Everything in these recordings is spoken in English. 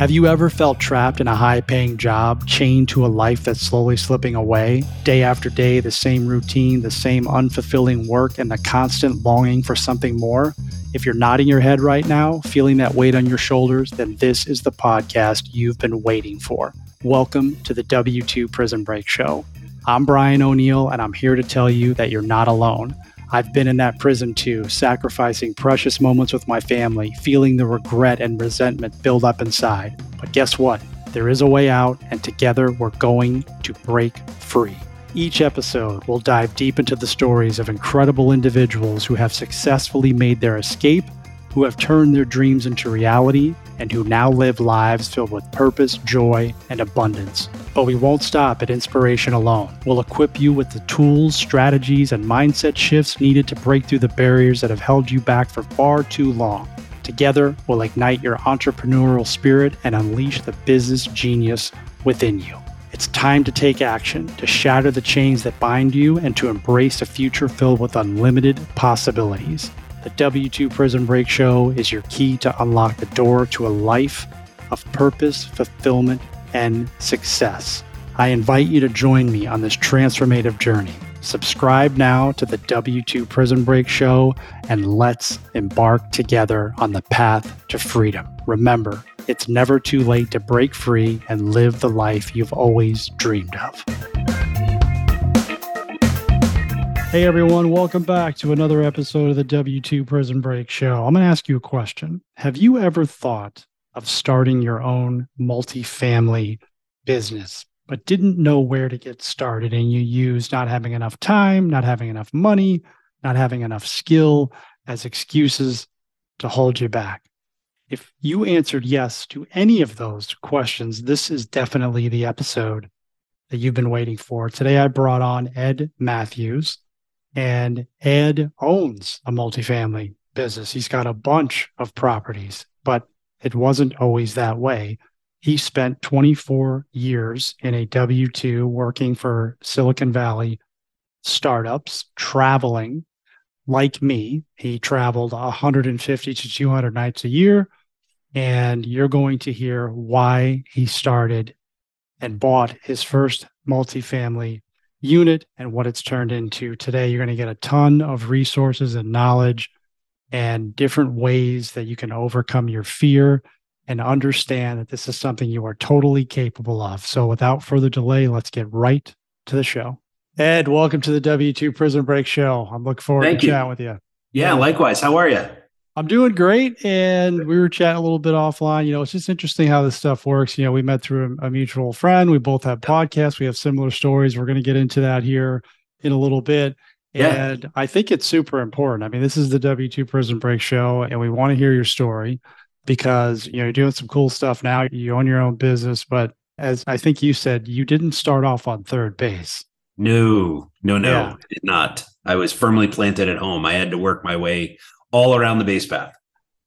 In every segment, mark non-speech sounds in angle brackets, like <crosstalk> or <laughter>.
Have you ever felt trapped in a high paying job, chained to a life that's slowly slipping away? Day after day, the same routine, the same unfulfilling work, and the constant longing for something more? If you're nodding your head right now, feeling that weight on your shoulders, then this is the podcast you've been waiting for. Welcome to the W2 Prison Break Show. I'm Brian O'Neill, and I'm here to tell you that you're not alone. I've been in that prison too, sacrificing precious moments with my family, feeling the regret and resentment build up inside. But guess what? There is a way out, and together we're going to break free. Each episode will dive deep into the stories of incredible individuals who have successfully made their escape, who have turned their dreams into reality, and who now live lives filled with purpose, joy, and abundance. But we won't stop at inspiration alone. We'll equip you with the tools, strategies, and mindset shifts needed to break through the barriers that have held you back for far too long. Together, we'll ignite your entrepreneurial spirit and unleash the business genius within you. It's time to take action, to shatter the chains that bind you, and to embrace a future filled with unlimited possibilities. The W2 Prison Break Show is your key to unlock the door to a life of purpose, fulfillment, and success. I invite you to join me on this transformative journey. Subscribe now to the W2 Prison Break Show and let's embark together on the path to freedom. Remember, it's never too late to break free and live the life you've always dreamed of. Hey everyone, welcome back to another episode of the W2 Prison Break Show. I'm going to ask you a question. Have you ever thought of starting your own multifamily business, but didn't know where to get started? And you used not having enough time, not having enough money, not having enough skill as excuses to hold you back. If you answered yes to any of those questions, this is definitely the episode that you've been waiting for. Today, I brought on Ed Mathews. And Ed owns a multifamily business. He's got a bunch of properties, but it wasn't always that way. He spent 24 years in a W 2 working for Silicon Valley startups, traveling like me. He traveled 150 to 200 nights a year. And you're going to hear why he started and bought his first multifamily unit and what it's turned into today. You're going to get a ton of resources and knowledge and different ways that you can overcome your fear and understand that this is something you are totally capable of. So, without further delay, let's get right to the show. Ed, welcome to the W2 Prison Break Show. I'm looking forward Thank to you. chatting with you. Yeah, likewise. How are you? I'm doing great. And we were chatting a little bit offline. You know, it's just interesting how this stuff works. You know, we met through a, a mutual friend. We both have podcasts. We have similar stories. We're going to get into that here in a little bit. Yeah. And I think it's super important. I mean, this is the W2 Prison Break show, and we want to hear your story because, you know, you're doing some cool stuff now. You own your own business. But as I think you said, you didn't start off on third base. No, no, no, yeah. did not. I was firmly planted at home. I had to work my way all around the base path.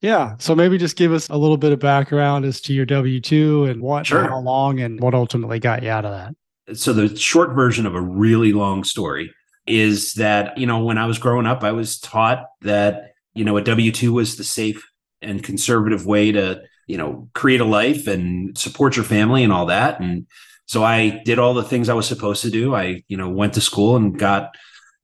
Yeah. So maybe just give us a little bit of background as to your W 2 and what, sure. how long, and what ultimately got you out of that. So, the short version of a really long story is that, you know, when I was growing up, I was taught that, you know, a W 2 was the safe and conservative way to, you know, create a life and support your family and all that. And so I did all the things I was supposed to do. I, you know, went to school and got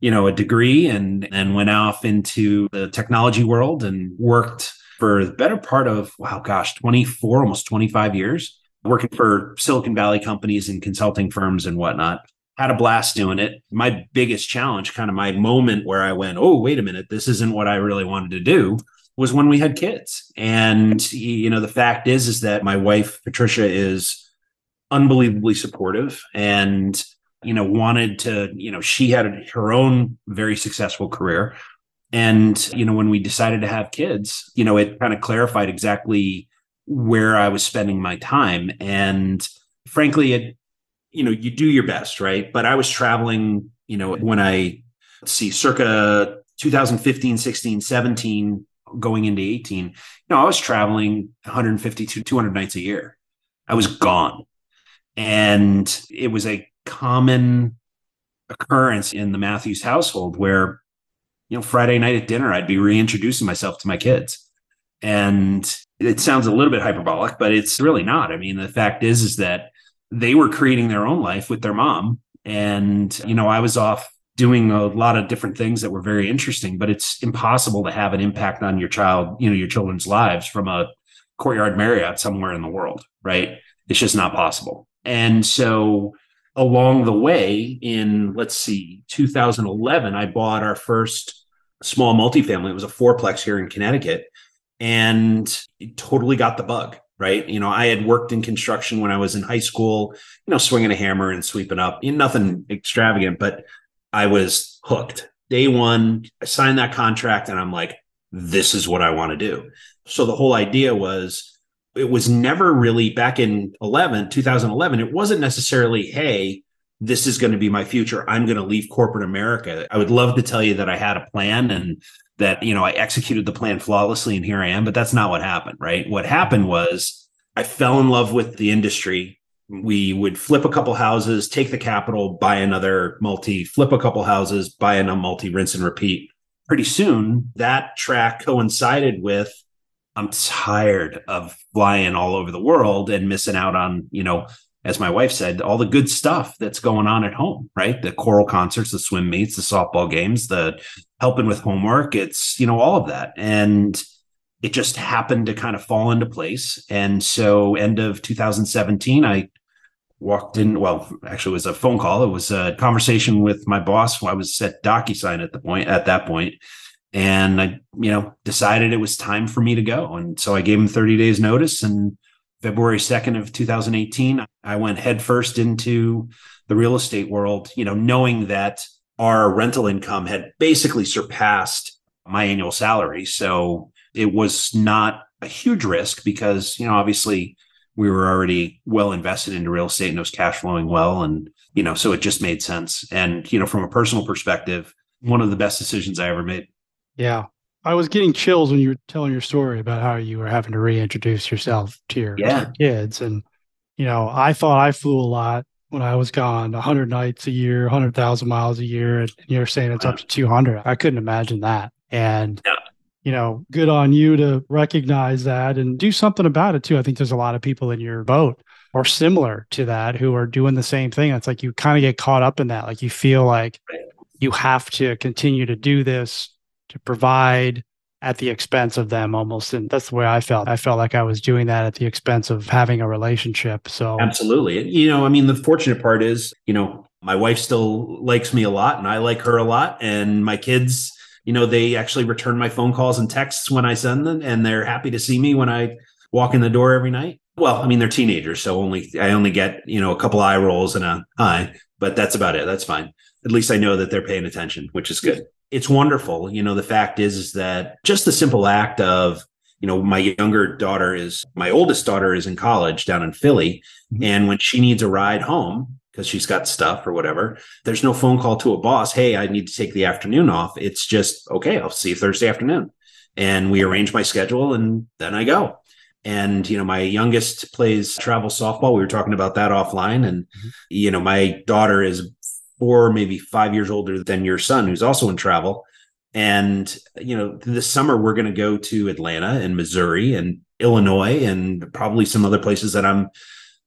you know a degree and and went off into the technology world and worked for the better part of wow gosh 24 almost 25 years working for silicon valley companies and consulting firms and whatnot. Had a blast doing it. My biggest challenge kind of my moment where i went oh wait a minute this isn't what i really wanted to do was when we had kids. And you know the fact is is that my wife patricia is unbelievably supportive. And you know, wanted to, you know, she had her own very successful career. And, you know, when we decided to have kids, you know, it kind of clarified exactly where I was spending my time. And frankly, it, you know, you do your best, right? But I was traveling, you know, when I see circa 2015, 16, 17, going into 18, you know, I was traveling 150 to 200 nights a year. I was gone. And it was a common occurrence in the Mathews household where, you know, Friday night at dinner, I'd be reintroducing myself to my kids. And it sounds a little bit hyperbolic, but it's really not. I mean, the fact is, is that they were creating their own life with their mom. And, you know, I was off doing a lot of different things that were very interesting, but it's impossible to have an impact on your child, you know, your children's lives from a courtyard Marriott somewhere in the world, right? It's just not possible. And so along the way, in let's see, 2011, I bought our first small multifamily. It was a fourplex here in Connecticut and it totally got the bug right? You know, I had worked in construction when I was in high school, you know, swinging a hammer and sweeping up, you know, nothing extravagant, but I was hooked. Day one, I signed that contract and I'm like, this is what I want to do. So the whole idea was it was never really back in 11, 2011, it wasn't necessarily, hey, this is going to be my future. I'm going to leave corporate America. I would love to tell you that I had a plan and that, you know, I executed the plan flawlessly and here I am, but that's not what happened, right? What happened was I fell in love with the industry we would flip a couple houses, take the capital, buy another multi, flip a couple houses, buy a multi, rinse and repeat. Pretty soon, that track coincided with I'm tired of flying all over the world and missing out on, you know, as my wife said, all the good stuff that's going on at home, right? The choral concerts, the swim meets, the softball games, the helping with homework. It's, you know, all of that. And it just happened to kind of fall into place. And so, end of 2017, I walked in. Well, actually, it was a phone call. It was a conversation with my boss. I was at DocuSign at the point at that point, and I, you know, decided it was time for me to go. And so I gave him 30 days notice. And February 2nd of 2018, I went headfirst into the real estate world. You know, knowing that our rental income had basically surpassed my annual salary, so it was not a huge risk because you know obviously we were already well invested into real estate and it was cash flowing well. And, you know, so it just made sense. And, you know, from a personal perspective, one of the best decisions I ever made. Yeah. I was getting chills when you were telling your story about how you were having to reintroduce yourself to your, yeah. your kids. And, you know, I thought I flew a lot when I was gone 100 nights a year, 100,000 miles a year. And you're saying it's wow. up to 200. I couldn't imagine that. And yeah you know, good on you to recognize that and do something about it too. I think there's a lot of people in your boat or similar to that who are doing the same thing. It's like you kind of get caught up in that. Like you feel like you have to continue to do this to provide at the expense of them almost. And that's the way I felt. I felt like I was doing that at the expense of having a relationship. So absolutely. You know, I mean, the fortunate part is, you know, my wife still likes me a lot and I like her a lot. And my kids, you know, they actually return my phone calls and texts when I send them, and they're happy to see me when I walk in the door every night. Well, I mean, they're teenagers, so only I only get you know a couple eye rolls and a hi, but that's about it. That's fine. At least I know that they're paying attention, which is good. It's wonderful. You know, the fact is, is that just the simple act of you know, my younger daughter is my oldest daughter is in college down in Philly. Mm-hmm. And when she needs a ride home, because she's got stuff or whatever. There's no phone call to a boss. Hey, I need to take the afternoon off. It's just, okay, I'll see you Thursday afternoon. And we arrange my schedule and then I go. And, you know, my youngest plays travel softball. We were talking about that offline. And, mm-hmm. you know, my daughter is four, maybe five years older than your son, who's also in travel. And, you know, this summer we're going to go to Atlanta and Missouri and Illinois and probably some other places that I'm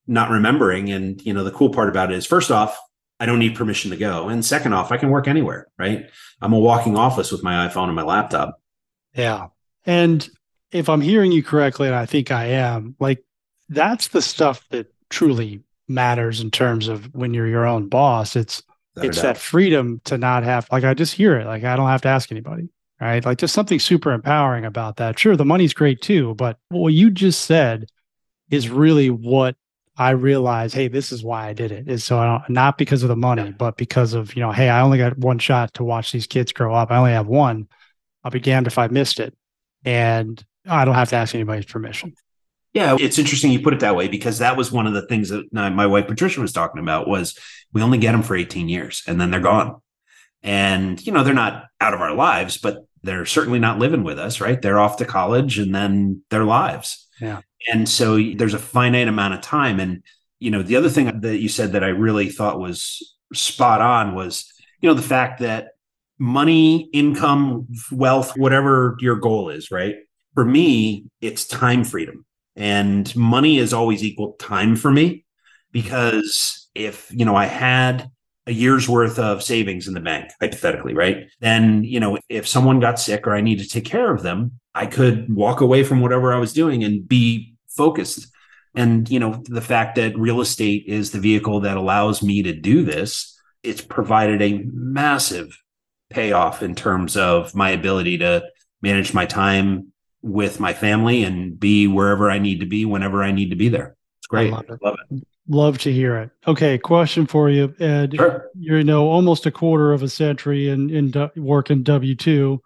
not remembering. And, you know, the cool part about it is first off, I don't need permission to go. And second off, I can work anywhere, right? I'm a walking office with my iPhone and my laptop. Yeah. And if I'm hearing you correctly, and I think I am, like that's the stuff that truly matters in terms of when you're your own boss. It's that it's that freedom to not have like I just hear it. Like I don't have to ask anybody. Right. Like just something super empowering about that. Sure, the money's great too, but what you just said is really what I realize, hey, this is why I did it. Is so I don't, not because of the money, but because of you know, hey, I only got one shot to watch these kids grow up. I only have one. I'll be damned if I missed it, and I don't have to ask anybody's permission. Yeah, it's interesting you put it that way because that was one of the things that my wife Patricia was talking about was we only get them for 18 years and then they're gone. And you know, they're not out of our lives, but they're certainly not living with us, right? They're off to college and then their lives. Yeah. And so there's a finite amount of time. And, you know, the other thing that you said that I really thought was spot on was, you know, the fact that money, income, wealth, whatever your goal is, right? for me, it's time freedom. And money is always equal time for me because if, you know, I had a year's worth of savings in the bank, hypothetically, right? Then, you know, if someone got sick or I need to take care of them, I could walk away from whatever I was doing and be focused. And, you know, the fact that real estate is the vehicle that allows me to do this, it's provided a massive payoff in terms of my ability to manage my time with my family and be wherever I need to be whenever I need to be there. It's great. Love it. love it. Love to hear it. Okay, question for you, Ed. Sure. You're you know almost a quarter of a century in in work in W two.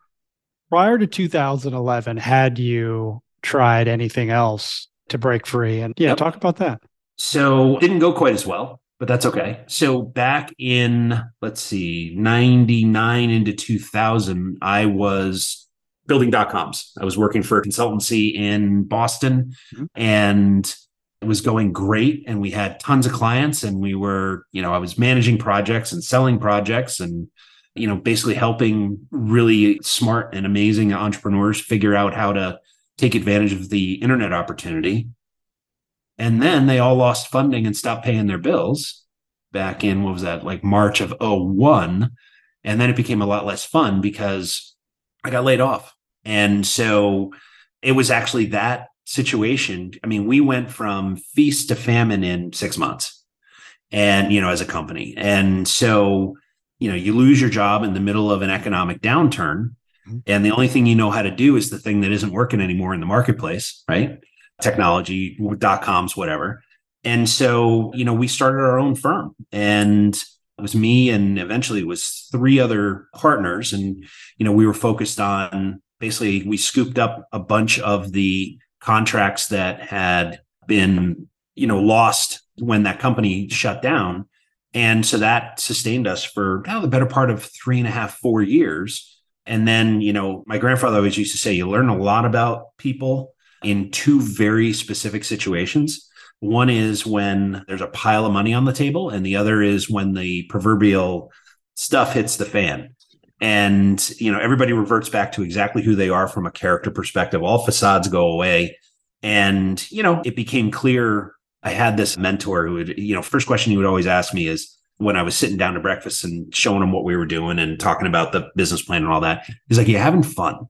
Prior to 2011, had you tried anything else to break free? And yeah, yep. talk about that. So didn't go quite as well, but that's okay. So back in let's see, 99 into 2000, I was building dot coms. I was working for a consultancy in Boston mm-hmm. and it was going great. And we had tons of clients and we were, you know, I was managing projects and selling projects and, you know, basically helping really smart and amazing entrepreneurs figure out how to take advantage of the internet opportunity. And then they all lost funding and stopped paying their bills back in what was that like March of 01 and then it became a lot less fun because I got laid off and so it was actually that situation. I mean, we went from feast to famine in six months and, you know, as a company. And so, you know, you lose your job in the middle of an economic downturn. Mm-hmm. And the only thing you know how to do is the thing that isn't working anymore in the marketplace, right? Technology, dot coms, whatever. And so, you know, we started our own firm and it was me and eventually it was three other partners. And, you know, we were focused on basically we scooped up a bunch of the contracts that had been you know lost when that company shut down. And so that sustained us for now the better part of three and a half four years. And then you know my grandfather always used to say you learn a lot about people in two very specific situations. One is when there's a pile of money on the table and the other is when the proverbial stuff hits the fan and you know everybody reverts back to exactly who they are from a character perspective. All facades go away. And you know it became clear. I had this mentor who would you know first question he would always ask me is when i was sitting down to breakfast and showing him what we were doing and talking about the business plan and all that he's like you having fun?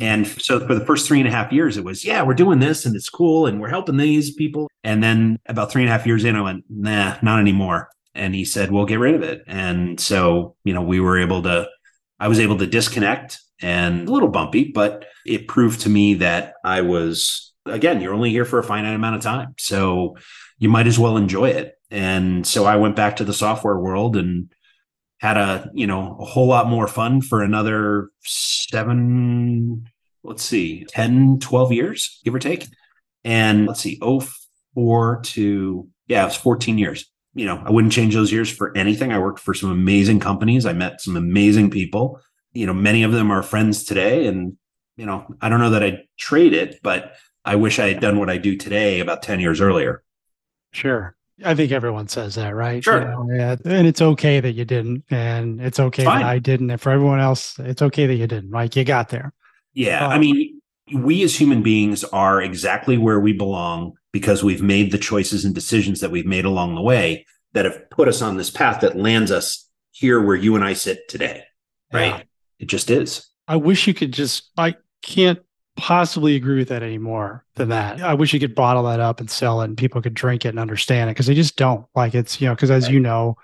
And so for the first three and a half years it was yeah we're doing this and it's cool and we're helping these people. And then about three and a half years in i went nah not anymore. And he said well get rid of it. And so you know we were able to I was able to disconnect and a little bumpy, but it proved to me that I was, again, you're only here for a finite amount of time. So you might as well enjoy it. And so I went back to the software world and had a, you know, a whole lot more fun for another seven, let's see, 10, 12 years, give or take. And let's see, 04 to, yeah, it was 14 years you know, I wouldn't change those years for anything. I worked for some amazing companies. I met some amazing people. You know, many of them are friends today. And, you know, I don't know that I'd trade it, but I wish I had done what I do today about 10 years earlier. Sure. I think everyone says that, right? Sure. You know, yeah. And it's okay that you didn't. And it's okay it's that I didn't. And for everyone else, it's okay that you didn't. Like you got there. Yeah. Um, I mean, we as human beings are exactly where we belong because we've made the choices and decisions that we've made along the way that have put us on this path that lands us here where you and I sit today. Right. Yeah. It just is. I wish you could just, I can't possibly agree with that anymore than that. I wish you could bottle that up and sell it and people could drink it and understand it because they just don't. Like it's, you know, because as right. you know,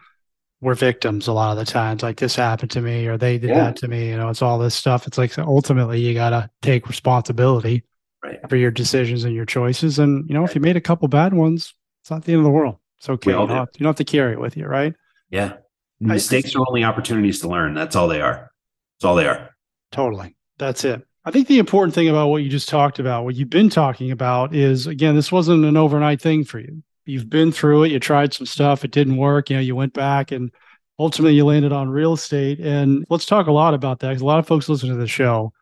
we're victims a lot of the times. Like this happened to me or they did yeah. that to me. You know, it's all this stuff. It's like ultimately you got to take responsibility right. for your decisions and your choices. And, you know, right. if you made a couple bad ones, it's not the end of the world. It's okay. You don't, have, you don't, have, to carry it with you, right? Yeah. Mistakes I, are only opportunities to learn. That's all they are. That's all they are. Totally. That's it. I think the important thing about what you just talked about, what you've been talking about is again, this wasn't an overnight thing for you. You've been through it, you tried some stuff, it didn't work, you know, you went back and ultimately you landed on real estate. And let's talk a lot about that because a lot of folks listen to the show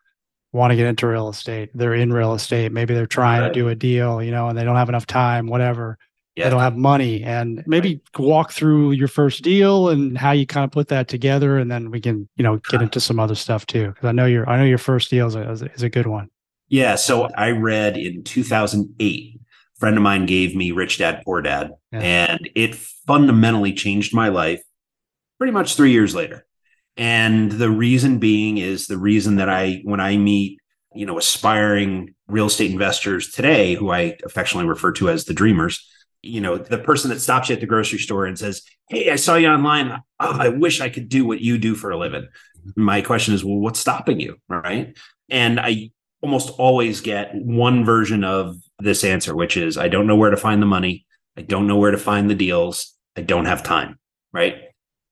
want to get into real estate. They're in real estate. Maybe they're trying right. to do a deal, you know, and they don't have enough time, whatever. Yeah. They don't have money. And maybe right. walk through your first deal and how you kind of put that together. And then we can, you know, get into some other stuff too. Cause I know your, I know your first deal is a, is a good one. Yeah. So I read in 2008, a friend of mine gave me Rich Dad Poor Dad, yeah. and it fundamentally changed my life pretty much three years later. And the reason being is the reason that I, when I meet, you know, aspiring real estate investors today, who I affectionately refer to as the dreamers, you know, the person that stops you at the grocery store and says, Hey, I saw you online. Oh, I wish I could do what you do for a living. Mm-hmm. My question is, well, what's stopping you? Right. And I almost always get one version of this answer, which is I don't know where to find the money. I don't know where to find the deals. I don't have time. Right.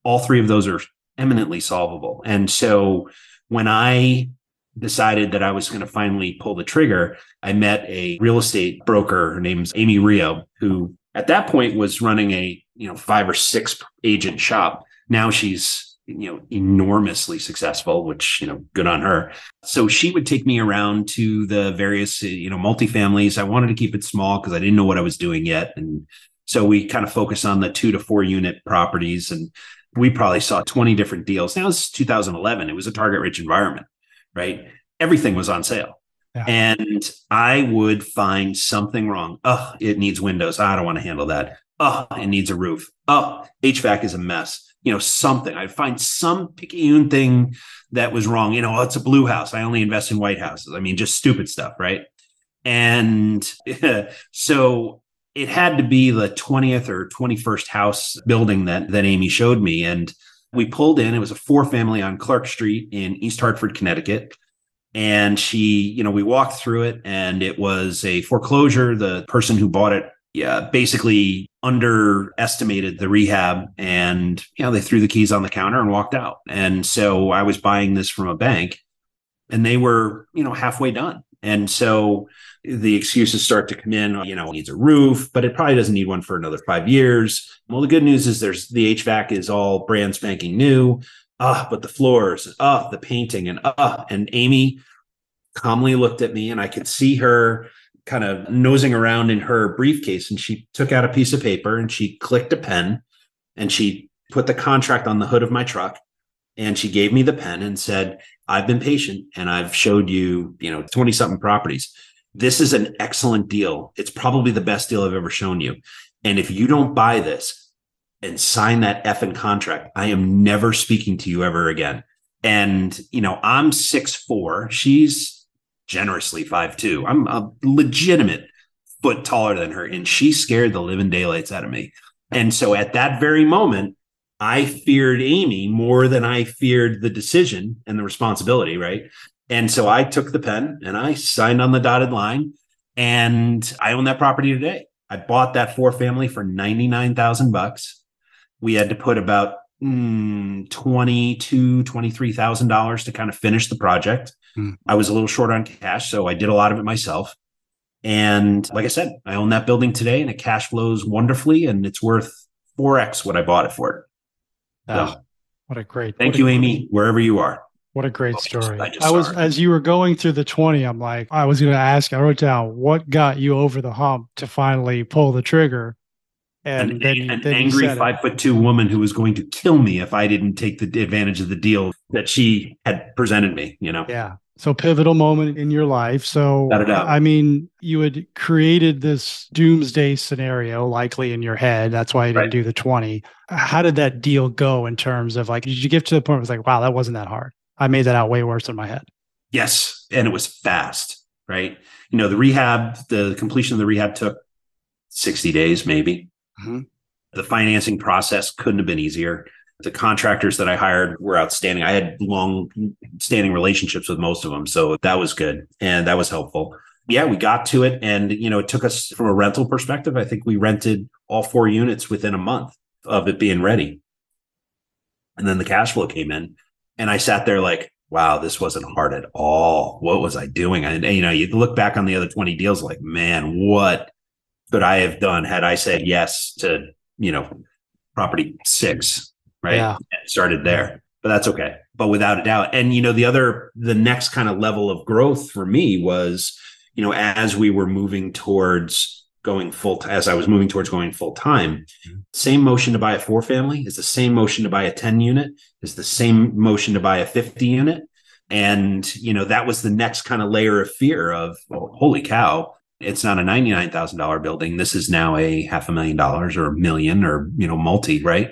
All three of those are eminently solvable. And so when I decided that I was going to finally pull the trigger, I met a real estate broker. Her name's Amy Rio, who at that point was running a you know five or six agent shop. Now she's you know enormously successful which you know good on her so she would take me around to the various you know multifamilies i wanted to keep it small because i didn't know what i was doing yet and so we kind of focus on the two to four unit properties and we probably saw 20 different deals now it's 2011 it was a target rich environment right everything was on sale yeah. And I would find something wrong. Oh, it needs windows. I don't want to handle that. Oh, it needs a roof. Oh, HVAC is a mess. You know, something. I'd find some picayune thing that was wrong. You know, oh, it's a blue house. I only invest in white houses. I mean, just stupid stuff, right? And <laughs> so it had to be the 20th or 21st house building that that Amy showed me. And we pulled in. It was a four family on Clark Street in East Hartford, Connecticut and she you know we walked through it and it was a foreclosure the person who bought it yeah basically underestimated the rehab and you know they threw the keys on the counter and walked out. And so i was buying this from a bank and they were you know halfway done. And so the excuses start to come in you know it needs a roof but it probably doesn't need one for another five years. Well the good news is there's the hvac is all brand spanking new. Ah, but the floors, ah, the painting, and ah, and Amy calmly looked at me, and I could see her kind of nosing around in her briefcase, and she took out a piece of paper and she clicked a pen, and she put the contract on the hood of my truck, and she gave me the pen and said, "I've been patient, and I've showed you, you know, twenty something properties." This is an excellent deal. It's probably the best deal I've ever shown you. And if you don't buy this, and sign that effing contract. I am never speaking to you ever again. And, you know, I'm six four. She's generously five two. I'm a legitimate foot taller than her. And she scared the living daylights out of me. And so at that very moment, I feared Amy more than I feared the decision and the responsibility, right? And so I took the pen and I signed on the dotted line and I own that property today. I bought that four family for 99,000 bucks we had to put about mm, twenty to twenty three thousand dollars to kind of finish the project. Mm. I was a little short on cash, so I did a lot of it myself. And like I said, I own that building today, and it cash flows wonderfully, and it's worth four x what I bought it for. Oh, so, what a great! Thank you, Amy, wherever you are. What a great story. I, I was, as you were going through the 20, I'm like, I was going to ask, I wrote down what got you over the hump to finally pull the trigger. And an, then, an then angry five foot two woman who was going to kill me if I didn't take the advantage of the deal that she had presented me, you know? Yeah. So pivotal moment in your life. So I mean, you had created this doomsday scenario likely in your head. That's why you didn't right. do the 20. How did that deal go in terms of like, did you get to the point where it was like, wow, that wasn't that hard? I made that out way worse in my head. Yes. And it was fast, right? You know, the rehab, the completion of the rehab took 60 days, maybe. Mm-hmm. The financing process couldn't have been easier. The contractors that I hired were outstanding. I had long standing relationships with most of them. So that was good. And that was helpful. Yeah, we got to it. And, you know, it took us from a rental perspective. I think we rented all four units within a month of it being ready. And then the cash flow came in. And I sat there like, wow, this wasn't hard at all. What was I doing? And, you know, you look back on the other 20 deals, like, man, what could I have done had I said yes to, you know, property six, right? Yeah. started there, but that's okay. But without a doubt. And, you know, the other, the next kind of level of growth for me was, you know, as we were moving towards going full, as I was moving towards going full time, mm-hmm. same motion to buy a four family is the same motion to buy a 10 unit, is the same motion to buy a 50 unit And, you know, that was the next kind of layer of fear of, holy cow, it's not a $99,000 building. This is now a half a million dollars or a million or, you know, multi, right?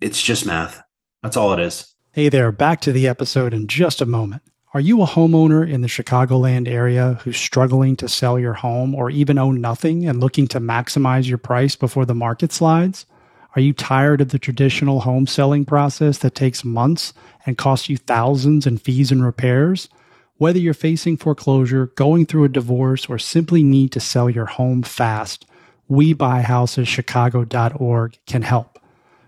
It's just math. That's all it is. Hey there, back to the episode in just a moment. Are you a homeowner in the Chicagoland area who's struggling to sell your home or even own nothing and looking to maximize your price before the market slides? Are you tired of the traditional home selling process that takes months and costs you thousands in fees and repairs? Whether you're facing foreclosure, going through a divorce, or simply need to sell your home fast, WeBuyHousesChicago.org can help.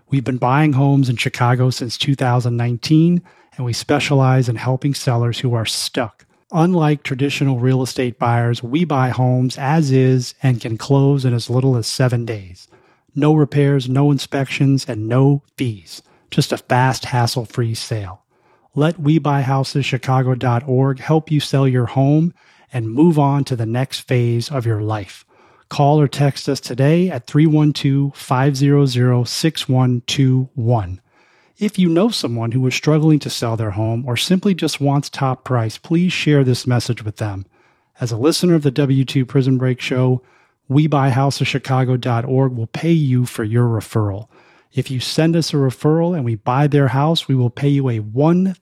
We've been buying homes in Chicago since 2019, and we specialize in helping sellers who are stuck. Unlike traditional real estate buyers, we buy homes as is and can close in as little as seven days. No repairs, no inspections, and no fees. Just a fast, hassle free sale. Let WeBuyHousesChicago.org help you sell your home and move on to the next phase of your life. Call or text us today at 312 500 6121. If you know someone who is struggling to sell their home or simply just wants top price, please share this message with them. As a listener of the W2 Prison Break Show, WeBuyHousesChicago.org will pay you for your referral. If you send us a referral and we buy their house, we will pay you a $1,000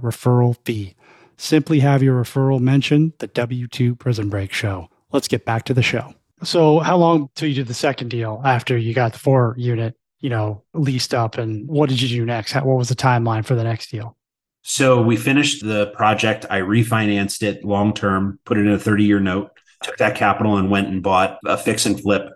referral fee. Simply have your referral mention the W2 Prison Break Show. Let's get back to the show. So, how long till you did the second deal after you got the four unit, you know, leased up? And what did you do next? How, what was the timeline for the next deal? So, we finished the project. I refinanced it long term, put it in a 30 year note, took that capital and went and bought a fix and flip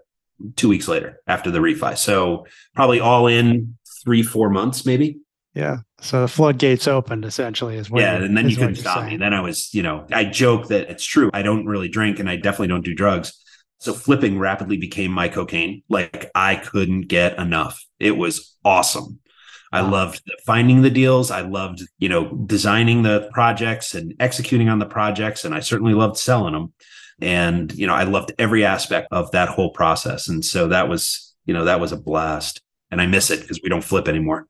two weeks later after the refi. So probably all in three, four months, maybe. Yeah. So the floodgates opened essentially is what Yeah, and then you couldn't stop saying. me. Then I was, you know, I joke that it's true. I don't really drink and I definitely don't do drugs. So flipping rapidly became my cocaine. Like I couldn't get enough. It was awesome. I loved finding the deals. I loved, you know, designing the projects and executing on the projects. And I certainly loved selling them. And, you know, I loved every aspect of that whole process. And so that was, you know, that was a blast. And I miss it because we don't flip anymore.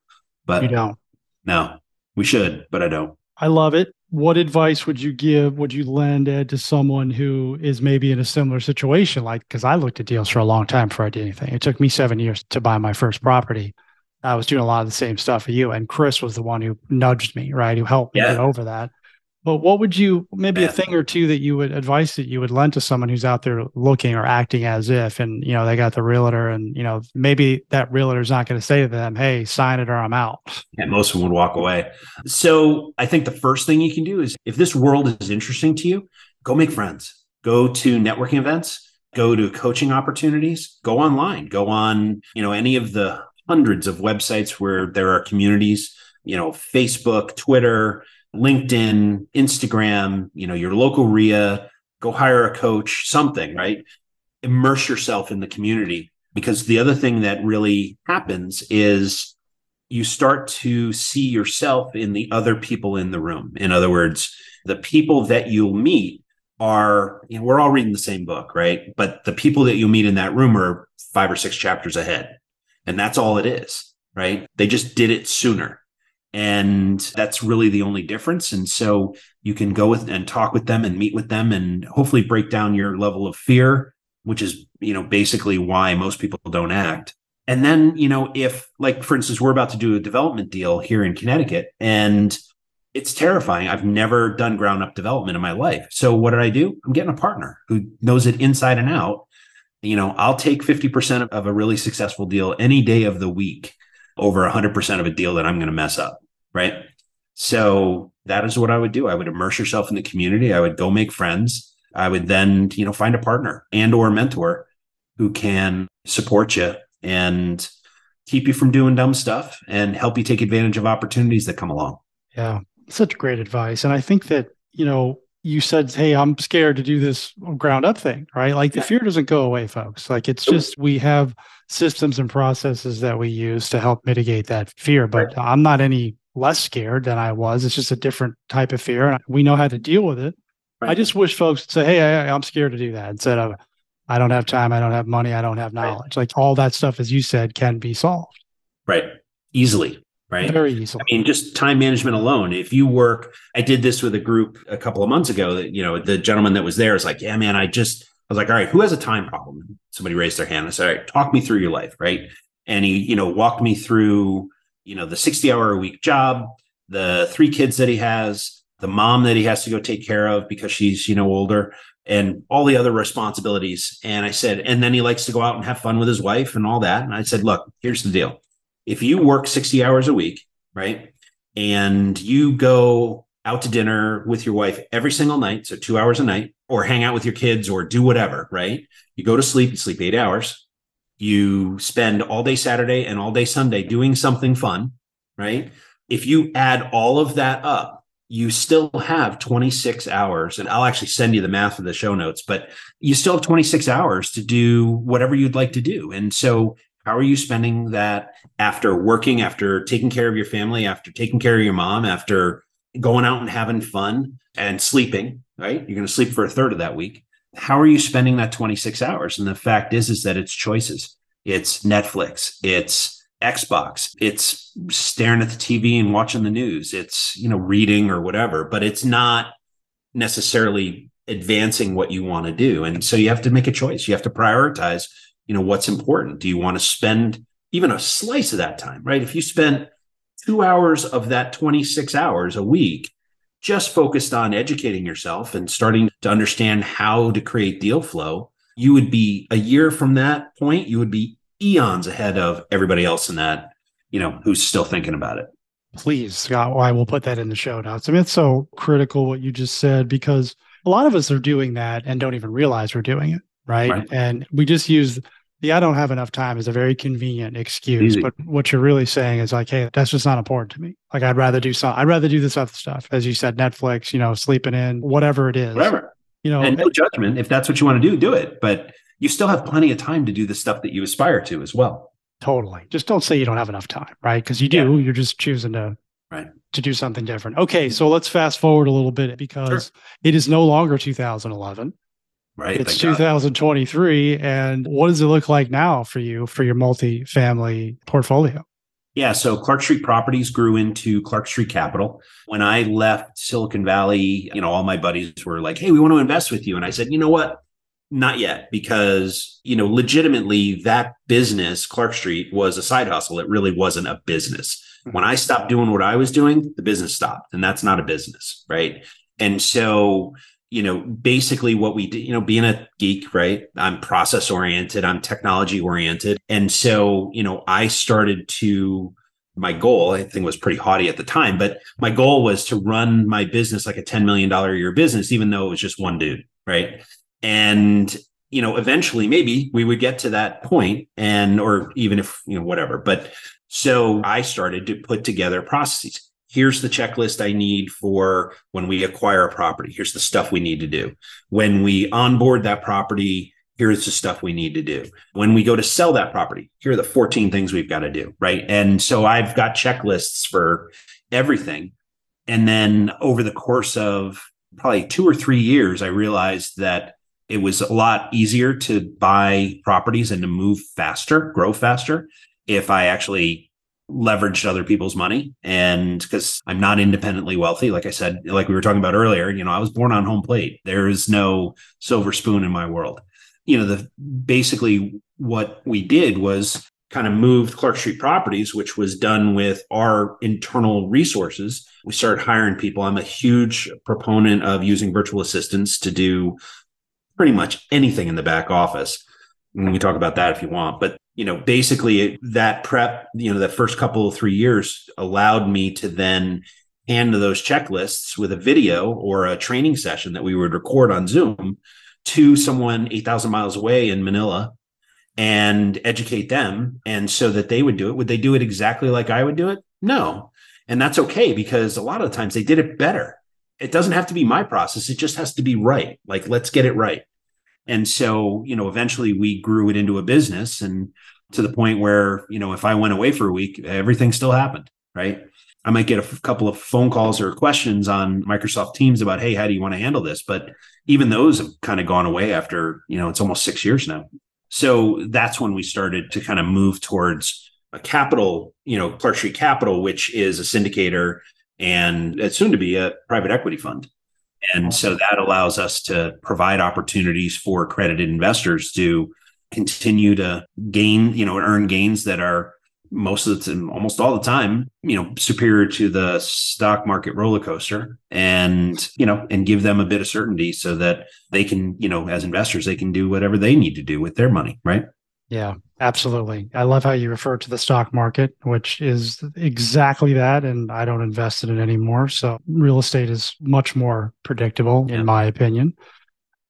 But you don't. No, we should, but I don't. I love it. What advice would you give, would you lend Ed to someone who is maybe in a similar situation? Like, because I looked at deals for a long time before I did anything. It took me seven years to buy my first property. I was doing a lot of the same stuff for you. And Chris was the one who nudged me, right? Who helped me yeah. get over that. But what would you maybe a thing or two that you would advise that you would lend to someone who's out there looking or acting as if and you know they got the realtor and you know maybe that realtor's not going to say to them, "Hey, sign it or I'm out." And most of them would walk away. So I think the first thing you can do is if this world is interesting to you, go make friends. Go to networking events, go to coaching opportunities, go online, go on, you know, any of the hundreds of websites where there are communities, you know, Facebook, Twitter, LinkedIn, Instagram, you know, your local REIA, go hire a coach, something, right? Immerse yourself in the community because the other thing that really happens is you start to see yourself in the other people in the room. In other words, the people that you'll meet are, you know, we're all reading the same book, right? But the people that you meet in that room are five or six chapters ahead. And that's all it is, right? They just did it sooner. And that's really the only difference. And so you can go with and talk with them and meet with them and hopefully break down your level of fear, which is, you know, basically why most people don't act. And then, you know, if like, for instance, we're about to do a development deal here in Connecticut and it's terrifying. I've never done ground up development in my life. So what did I do? I'm getting a partner who knows it inside and out. You know, I'll take 50% of a really successful deal any day of the week over 100% of a deal that I'm going to mess up. Right. So that is what I would do. I would immerse yourself in the community. I would go make friends. I would then, you know, find a partner and or a mentor who can support you and keep you from doing dumb stuff and help you take advantage of opportunities that come along. Yeah. Such great advice. And I think that, you know, you said, Hey, I'm scared to do this ground up thing, right? Like the fear doesn't go away, folks. Like it's just, we have systems and processes that we use to help mitigate that fear. But. I'm not any less scared than I was. It's just a different type of fear. And we know how to deal with it. Right. I just wish folks would say, Hey, I, I'm scared to do that instead of, I don't have time. I don't have money. I don't have knowledge. Right. Like all that stuff, as you said, can be solved. Right. Easily. right? Very easily. I mean, just time management alone. If you work, I did this with a group a couple of months ago. That you know, the gentleman that was there is like, "Yeah, man, I just." I was like, "All right, who has a time problem?" Somebody raised their hand. I said, "All right, talk me through your life, right?" And he, you know, walked me through, you know, the sixty-hour a week job, the three kids that he has, the mom that he has to go take care of because she's, you know, older, and all the other responsibilities. And I said, and then he likes to go out and have fun with his wife and all that. And I said, look, here's the deal if you work 60 hours a week, right? And you go out to dinner with your wife every single night, so two hours a night, or hang out with your kids or do whatever, right? You go to sleep, you sleep eight hours. You spend all day Saturday and all day Sunday doing something fun, right? If you add all of that up, you still have 26 hours. And I'll actually send you the math for the show notes, but you still have 26 hours to do whatever you'd like to do. And so how are you spending that after working, after taking care of your family, after taking care of your mom, after going out and having fun and sleeping, right? You're going to sleep for a third of that week. How are you spending that 26 hours? And the fact is, is that it's choices. It's Netflix. It's Xbox. It's staring at the TV and watching the news. It's, you know, reading or whatever, but it's not necessarily advancing what you want to do. And so you have to make a choice. You have to prioritize you know what's important do you want to spend even a slice of that time right if you spend two hours of that 26 hours a week just focused on educating yourself and starting to understand how to create deal flow you would be a year from that point you would be eons ahead of everybody else in that you know who's still thinking about it. Please scott i will put that in the show notes. I mean it's so critical what you just said because a lot of us are doing that and don't even realize we're doing it right, right. and we just use the I don't have enough time is a very convenient excuse. Easy. But what you're really saying is like, hey, that's just not important to me. Like I'd rather do some I'd rather do this other stuff. As you said, Netflix, you know, sleeping in, whatever it is. Whatever. You know, and no judgment. If that's what you want to do, do it. But you still have plenty of time to do the stuff that you aspire to as well. Totally. Just don't say you don't have enough time, right? Because you do. Yeah. You're just choosing to right to do something different. Okay, so let's fast forward a little bit because sure. it is no longer 2011. Right. It's uh, 2023. God. And what does it look like now for you for your multi-family portfolio? Yeah. So Clark Street Properties grew into Clark Street Capital. When I left Silicon Valley, you know, all my buddies were like, hey, we want to invest with you. And I said, you know what? Not yet, because, you know, legitimately that business, Clark Street, was a side hustle. It really wasn't a business. Hmm. When I stopped doing what I was doing, the business stopped. And that's not a business. Right. And so you know, basically what we did, you know, being a geek, right? I'm process oriented, I'm technology oriented. And so, you know, I started to, my goal, I think was pretty haughty at the time, but my goal was to run my business like a $10 million a year business, even though it was just one dude, right? And, you know, eventually maybe we would get to that point and, or even if, you know, whatever. But so I started to put together processes here's the checklist I need for when we acquire a property. Here's the stuff we need to do. When we onboard that property, here's the stuff we need to do. When we go to sell that property, here are the 14 things we've got to do. Right. And so I've got checklists for everything. And then over the course of probably two or three years, I realized that it was a lot easier to buy properties and to move faster, grow faster if I actually leveraged other people's money. And because i'm not independently wealthy like i said like we were talking about earlier you know i was born on home plate. There is no silver spoon in my world. You know the basically what we did was kind of moved clark street properties which was done with our internal resources. We started hiring people. I'm a huge proponent of using virtual assistants to do pretty much anything in the back office. We can talk about that if you want but you know, basically that prep, you know, the first couple of three years allowed me to then hand those checklists with a video or a training session that we would record on Zoom to someone 8,000 miles away in Manila and educate them. And so that they would do it. Would they do it exactly like I would do it? No. And that's okay because a lot of the times they did it better. It doesn't have to be my process, it just has to be right. Like, let's get it right. And so, you know, eventually we grew it into a business and to the point where, you know, if I went away for a week, everything still happened, right? I might get a f- couple of phone calls or questions on Microsoft Teams about, hey, how do you want to handle this? But even those have kind of gone away after, you know, it's almost six years now. So that's when we started to kind of move towards a capital, you know, Clark Street Capital, which is a syndicator and it's soon to be a private equity fund. And so that allows us to provide opportunities for accredited investors to continue to gain, you know, earn gains that are most of the time, almost all the time, you know, superior to the stock market roller coaster and, you know, and give them a bit of certainty so that they can, you know, as investors, they can do whatever they need to do with their money. Right. Yeah, absolutely. I love how you refer to the stock market, which is exactly that. And I don't invest in it anymore. So real estate is much more predictable, yeah. in my opinion.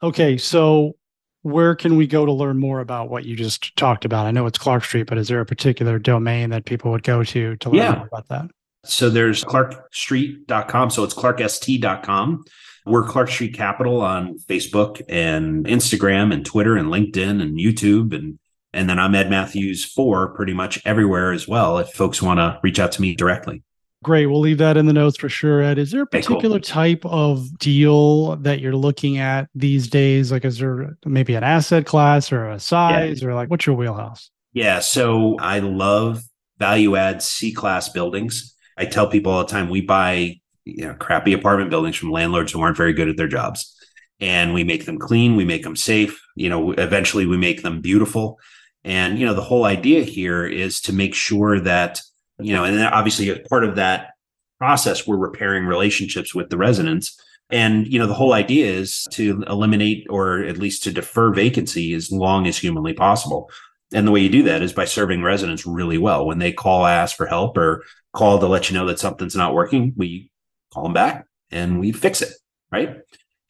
Okay. So where can we go to learn more about what you just talked about? I know it's Clark Street, but is there a particular domain that people would go to to learn yeah. more about that? So there's clarkstreet.com. So it's clarkst.com. We're Clark Street Capital on Facebook and Instagram and Twitter and LinkedIn and YouTube. And, and then I'm Ed Mathews for pretty much everywhere as well if folks want to reach out to me directly. Great. We'll leave that in the notes for sure, Ed. Is there a particular cool. type of deal that you're looking at these days? Like, is there maybe an asset class or a size yeah. or like what's your wheelhouse? Yeah. So I love value add C class buildings. I tell people all the time we buy you know, crappy apartment buildings from landlords who aren't very good at their jobs. And we make them clean, we make them safe, you know, eventually we make them beautiful. And, you know, the whole idea here is to make sure that you know, and then obviously part of that process, we're repairing relationships with the residents. And, you know, the whole idea is to eliminate or at least to defer vacancy as long as humanly possible. And the way you do that is by serving residents really well. When they call, ask for help or call to let you know that something's not working, we call them back and we fix it. Right.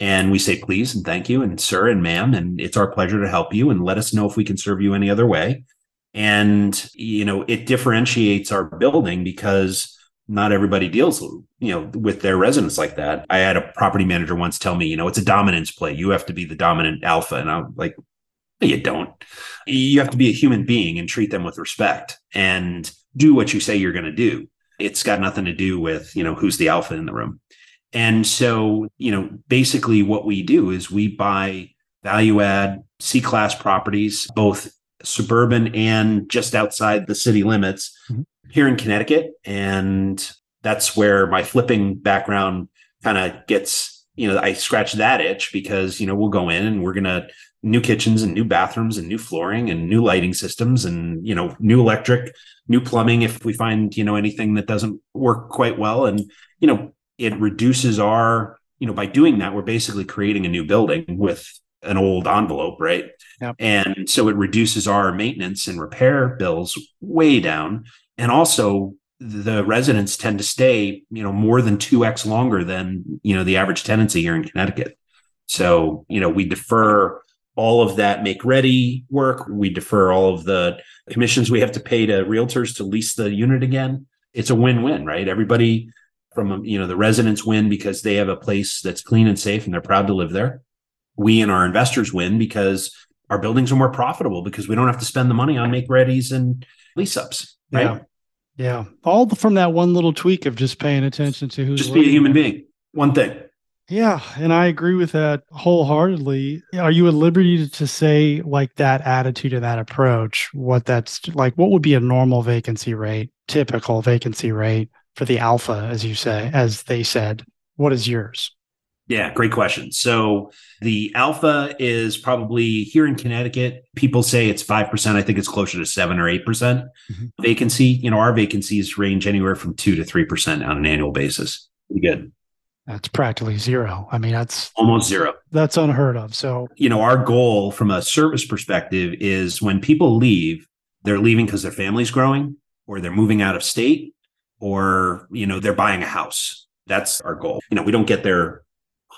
And we say, please and thank you and sir and ma'am. And it's our pleasure to help you and let us know if we can serve you any other way. And you know it differentiates our building because not everybody deals you know with their residents like that. I had a property manager once tell me you know it's a dominance play. You have to be the dominant alpha. And i'm like you don't. You have to be a human being and treat them with respect and do what you say you're going to do. It's got nothing to do with you know who's the alpha in the room and so you know basically what we do is we buy value add c class properties both suburban and just outside the city limits mm-hmm. here in Connecticut. And that's where my flipping background kind of gets, you know, I scratch that itch because, you know, we'll go in and we're going to new kitchens and new bathrooms and new flooring and new lighting systems and, you know, new electric, new plumbing if we find, you know, anything that doesn't work quite well. And, you know, it reduces our, you know, by doing that, we're basically creating a new building with an old envelope, right? Yep. And so it reduces our maintenance and repair bills way down. And also the residents tend to stay, you know, more than 2x longer than, you know, the average tenancy here in Connecticut. So, you know, we defer all of that make ready work. We defer all of the commissions we have to pay to realtors to lease the unit again. It's a win-win, right? Everybody from, um, you know, the residents win because they have a place that's clean and safe and they're proud to live there we and our investors win because our buildings are more profitable because we don't have to spend the money on make readies and lease ups. Right. Yeah. Yeah. All from that one little tweak of just paying attention to who's just be a human being. One thing. Yeah. And I agree with that wholeheartedly. Are you at liberty to say, like, that attitude and that approach, what that's like, what would be a normal vacancy rate, typical vacancy rate for the alpha, as you say, as they said? What is yours? Yeah, great question. So the alpha is probably here in Connecticut. People say it's 5%. I think it's closer to 7 or 8% mm hmm vacancy. You know, our vacancies range anywhere from 2 to 3% on an annual basis. Pretty good. That's practically zero. I mean, that's almost zero. That's unheard of. So, you know, our goal from a service perspective is when people leave, they're leaving because their family's growing or they're moving out of state or, you know, they're buying a house. That's our goal. You know, we don't get there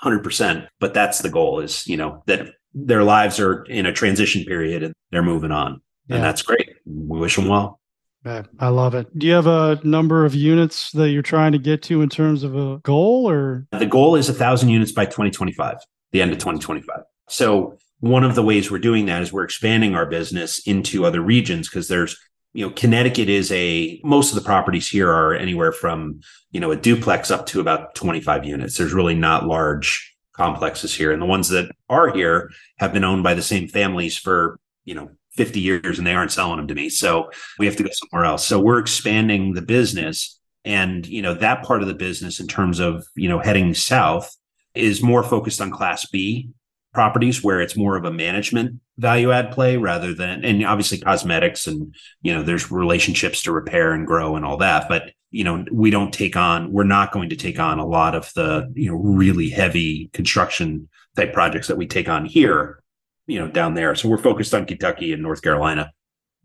100%, but that's the goal is, you know, that their lives are in a transition period and they're moving on. Yeah. And that's great. We wish them well. I love it. Do you have a number of units that you're trying to get to in terms of a goal or? The goal is a thousand units by 2025, the end of 2025. So one of the ways we're doing that is we're expanding our business into other regions because there's you know connecticut is a most of the properties here are anywhere from you know a duplex up to about 25 units there's really not large complexes here and the ones that are here have been owned by the same families for you know 50 years and they aren't selling them to me. So we have to go somewhere else. So we're expanding the business and, you know, that part of the business in terms of, you know, heading south is more focused on class B properties where it's more of a management value add play rather than and obviously cosmetics and you know there's relationships to repair and grow and all that but you know we don't take on we're not going to take on a lot of the you know really heavy construction type projects that we take on here you know down there. So we're focused on Kentucky and North Carolina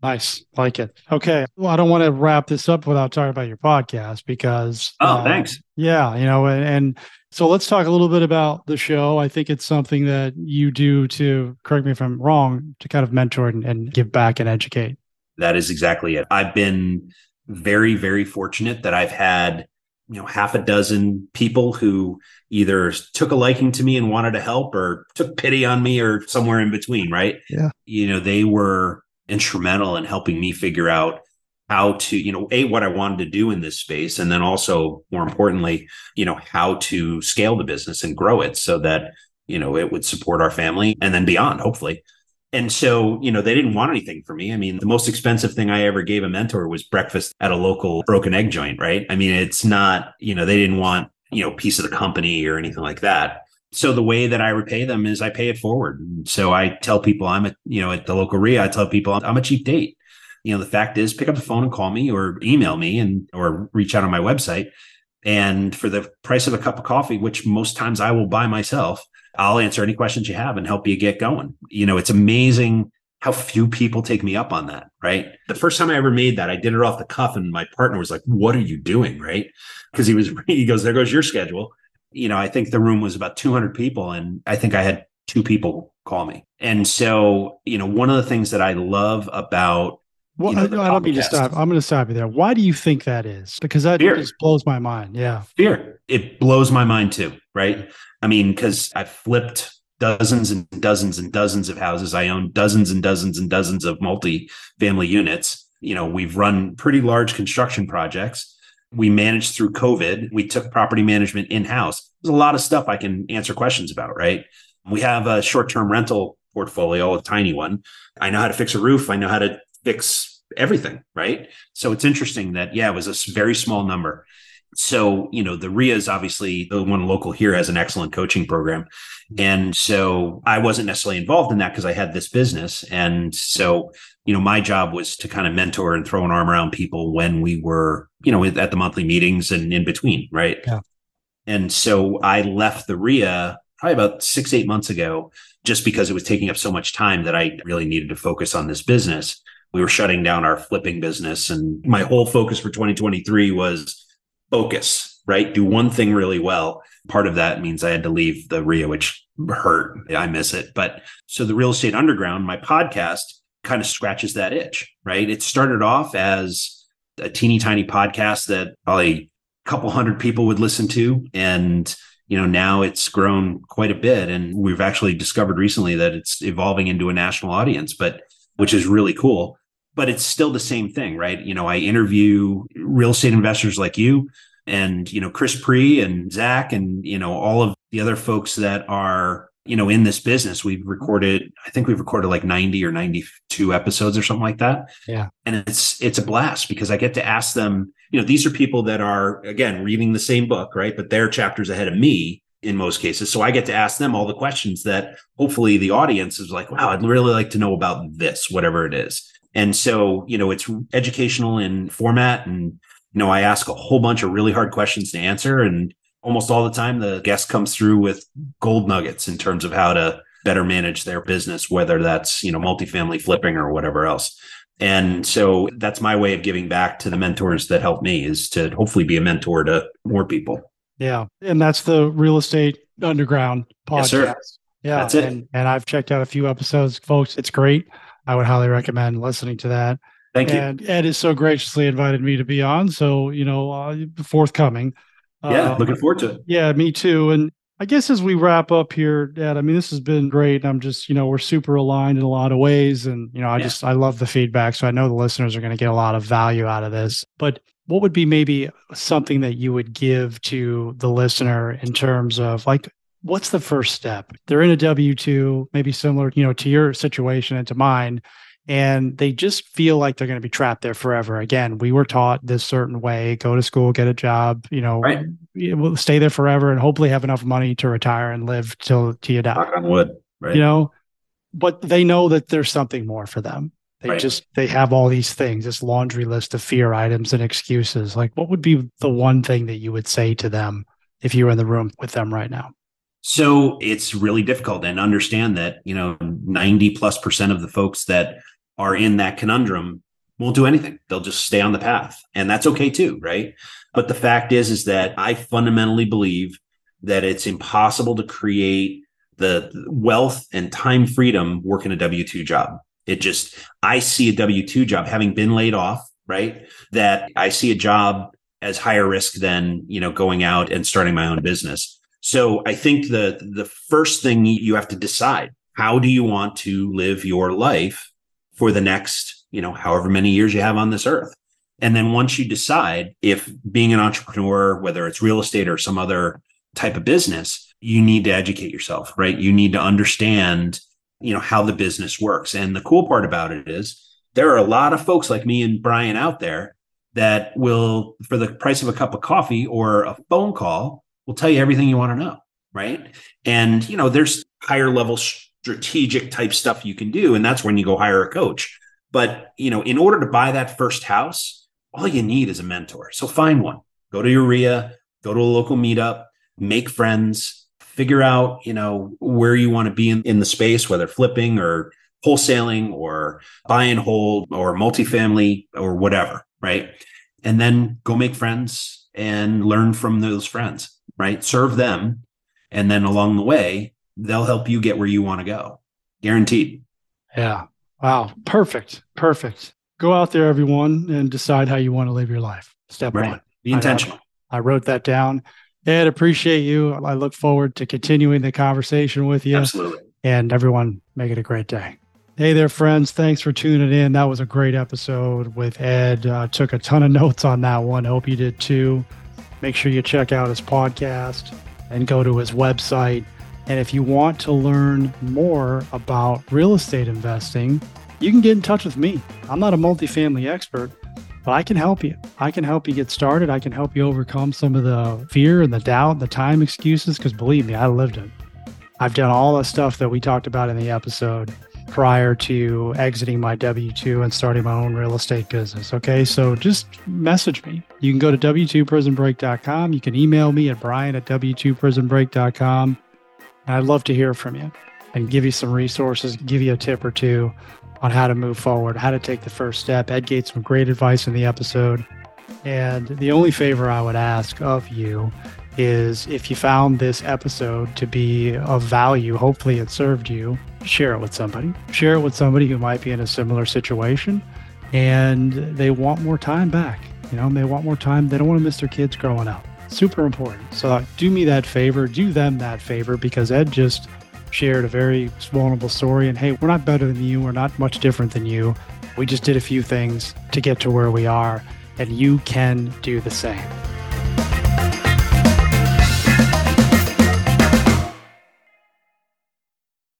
Nice. Like it. Okay. Well, I don't want to wrap this up without talking about your podcast because. Oh, uh, thanks. Yeah. You know, and, and, so let's talk a little bit about the show. I think it's something that you do to, correct me if I'm wrong, to kind of mentor and, and give back and educate. That is exactly it. I've been very, very fortunate that I've had, you know, half a dozen people who either took a liking to me and wanted to help or took pity on me or somewhere in between, right? Yeah. You know, they were instrumental in helping me figure out how to, you know, a what I wanted to do in this space, and then also more importantly, you know, how to scale the business and grow it so that you know it would support our family and then beyond, hopefully. And so, you know, they didn't want anything for me. I mean, the most expensive thing I ever gave a mentor was breakfast at a local broken egg joint, right? I mean, it's not, you know, they didn't want, you know, piece of the company or anything like that. So the way that I repay them is I pay it forward. So I tell people I'm a, you know, at the local REIA, I tell people I'm a cheap date. You know the fact is pick up the phone and call me or email me and or reach out on my website. And for the price of a cup of coffee which most times i will buy myself i'll answer any questions you have and help you get going. You know it's amazing how few people take me up on that right? The first time i ever made that i did it off the cuff and my partner was like what are you doing? Right? Because he was <laughs> he goes there goes your schedule you know i think the room was about 200 people and i think i had two people call me and so you know one of the things that i love about well, you know, I, I don't mean to stop. I'm going to stop you there. Why do you think that is? Because that Fear. just blows my mind. Yeah. Fear. It blows my mind too. Right. I mean, because I've flipped dozens and dozens and dozens of houses. I own dozens and dozens and dozens of multi-family units. You know, we've run pretty large construction projects. We managed through COVID. We took property management in house. There's a lot of stuff I can answer questions about, right? We have a short term rental portfolio, a tiny one. I know how to fix a roof. I know how to fix everything, right? So it's interesting that yeah, it was a very small number. So you know, the REIA is obviously the one local here has an excellent coaching program, mm-hmm. and so I wasn't necessarily involved in that because I had this business, and so you know, my job was to kind of mentor and throw an arm around people when we were you know at the monthly meetings and in between, right? Yeah. And so I left the REIA probably about six eight months ago just because it was taking up so much time that I really needed to focus on this business we were shutting down our flipping business. And my whole focus for 2023 was focus, right? Do one thing really well. Part of that means I had to leave the REIA, which hurt. I miss it. But so the Real Estate Underground, my podcast, kind of scratches that itch, right? It started off as a teeny tiny podcast that probably a couple hundred people would listen to. And you know now it's grown quite a bit and we've actually discovered recently that it's evolving into a national audience but which is really cool. But it's still the same thing, right? You know, I interview real estate investors like you and, you know, Chris Pre and Zach and, you know, all of the other folks that are, you know, in this business. We've recorded, I think we've recorded like 90 or 92 episodes or something like that. Yeah. And it's, it's a blast because I get to ask them, you know, these are people that are, again, reading the same book, right? But they're chapters ahead of me in most cases. So I get to ask them all the questions that hopefully the audience is like, wow, I'd really like to know about this, whatever it is. And so, you know, it's educational in format. And, you know, I ask a whole bunch of really hard questions to answer. And almost all the time, the guest comes through with gold nuggets in terms of how to better manage their business, whether that's, you know, multifamily flipping or whatever else. And so that's my way of giving back to the mentors that helped me is to hopefully be a mentor to more people. Yeah. And that's the real estate underground podcast. Yes, yeah. That's it. And, and, I've checked out a few episodes, folks. It's great. I would highly recommend listening to that. Thank you. And Ed has so graciously invited me to be on. So, you know, uh, forthcoming. Yeah. Uh, looking forward to it. Yeah. Me too. And I guess as we wrap up here, Ed, I mean, this has been great. I'm just, you know, we're super aligned in a lot of ways. And, you know, I yeah. just, I love the feedback. So I know the listeners are going to get a lot of value out of this. But what would be maybe something that you would give to the listener in terms of like what's the first step they're in a w2 maybe similar you know to your situation and to mine and they just feel like they're going to be trapped there forever. Again, we were taught this certain way: go to school, get a job, you know, right. we'll stay there forever, and hopefully have enough money to retire and live till till you die. Knock on wood, right? You know, but they know that there's something more for them. They right. just they have all these things, this laundry list of fear items and excuses. Like, what would be the one thing that you would say to them if you were in the room with them right now? So it's really difficult and understand that, you know, 90 plus percent of the folks that are in that conundrum won't do anything. They'll just stay on the path. And that's okay too, right? But the fact is, is that I fundamentally believe that it's impossible to create the wealth and time freedom working a W 2 job. It just, I see a W 2 job having been laid off, right? That I see a job as higher risk than, you know, going out and starting my own business. So I think the, the first thing you have to decide, how do you want to live your life for the next, you know, however many years you have on this earth? And then once you decide if being an entrepreneur, whether it's real estate or some other type of business, you need to educate yourself, right? You need to understand you know how the business works and the cool part about it is there are a lot of folks like me and brian out there that will for the price of a cup of coffee or a phone call will tell you everything you want to know right and you know there's higher level strategic type stuff you can do and that's when you go hire a coach but you know in order to buy that first house all you need is a mentor so find one go to your REIA go to a local meetup make friends figure out, you know, where you want to be in, in the space, whether flipping or wholesaling or buy and hold or multifamily or whatever, right? And then go make friends and learn from those friends, right? Serve them. And then along the way, they'll help you get where you want to go. Guaranteed. Yeah. Wow. Perfect. Perfect. Go out there, everyone, and decide how you want to live your life. Step right. one. Be intentional. I, I wrote that down. Ed, appreciate you. I look forward to continuing the conversation with you. Absolutely. And everyone, make it a great day. Hey there, friends. Thanks for tuning in. That was a great episode with Ed. Uh, took a ton of <laughs> notes on that one. Hope you did too. Make sure you check out his podcast and go to his website. And if you want to learn more about real estate investing, you can get in touch with me. I'm not a multifamily expert, but I can help you. I can help you get started. I can help you overcome some of the fear and the doubt, and the time excuses, because believe me, I lived it. I've done all the stuff that we talked about in the episode prior to exiting my W 2 and starting my own real estate business. Okay. So just message me. You can go to W2prisonbreak.com. You can email me at brian at W2prisonbreak.com. I'd love to hear from you and give you some resources, give you a tip or two on how to move forward, how to take the first step. Ed gave some great advice in the episode. And the only favor I would ask of you is if you found this episode to be of value, hopefully it served you, share it with somebody. Share it with somebody who might be in a similar situation and they want more time back. You know, they want more time. They don't want to miss their kids growing up. Super important. So do me that favor, do them that favor because Ed just shared a very vulnerable story. And hey, we're not better than you. We're not much different than you. We just did a few things to get to where we are, and you can do the same.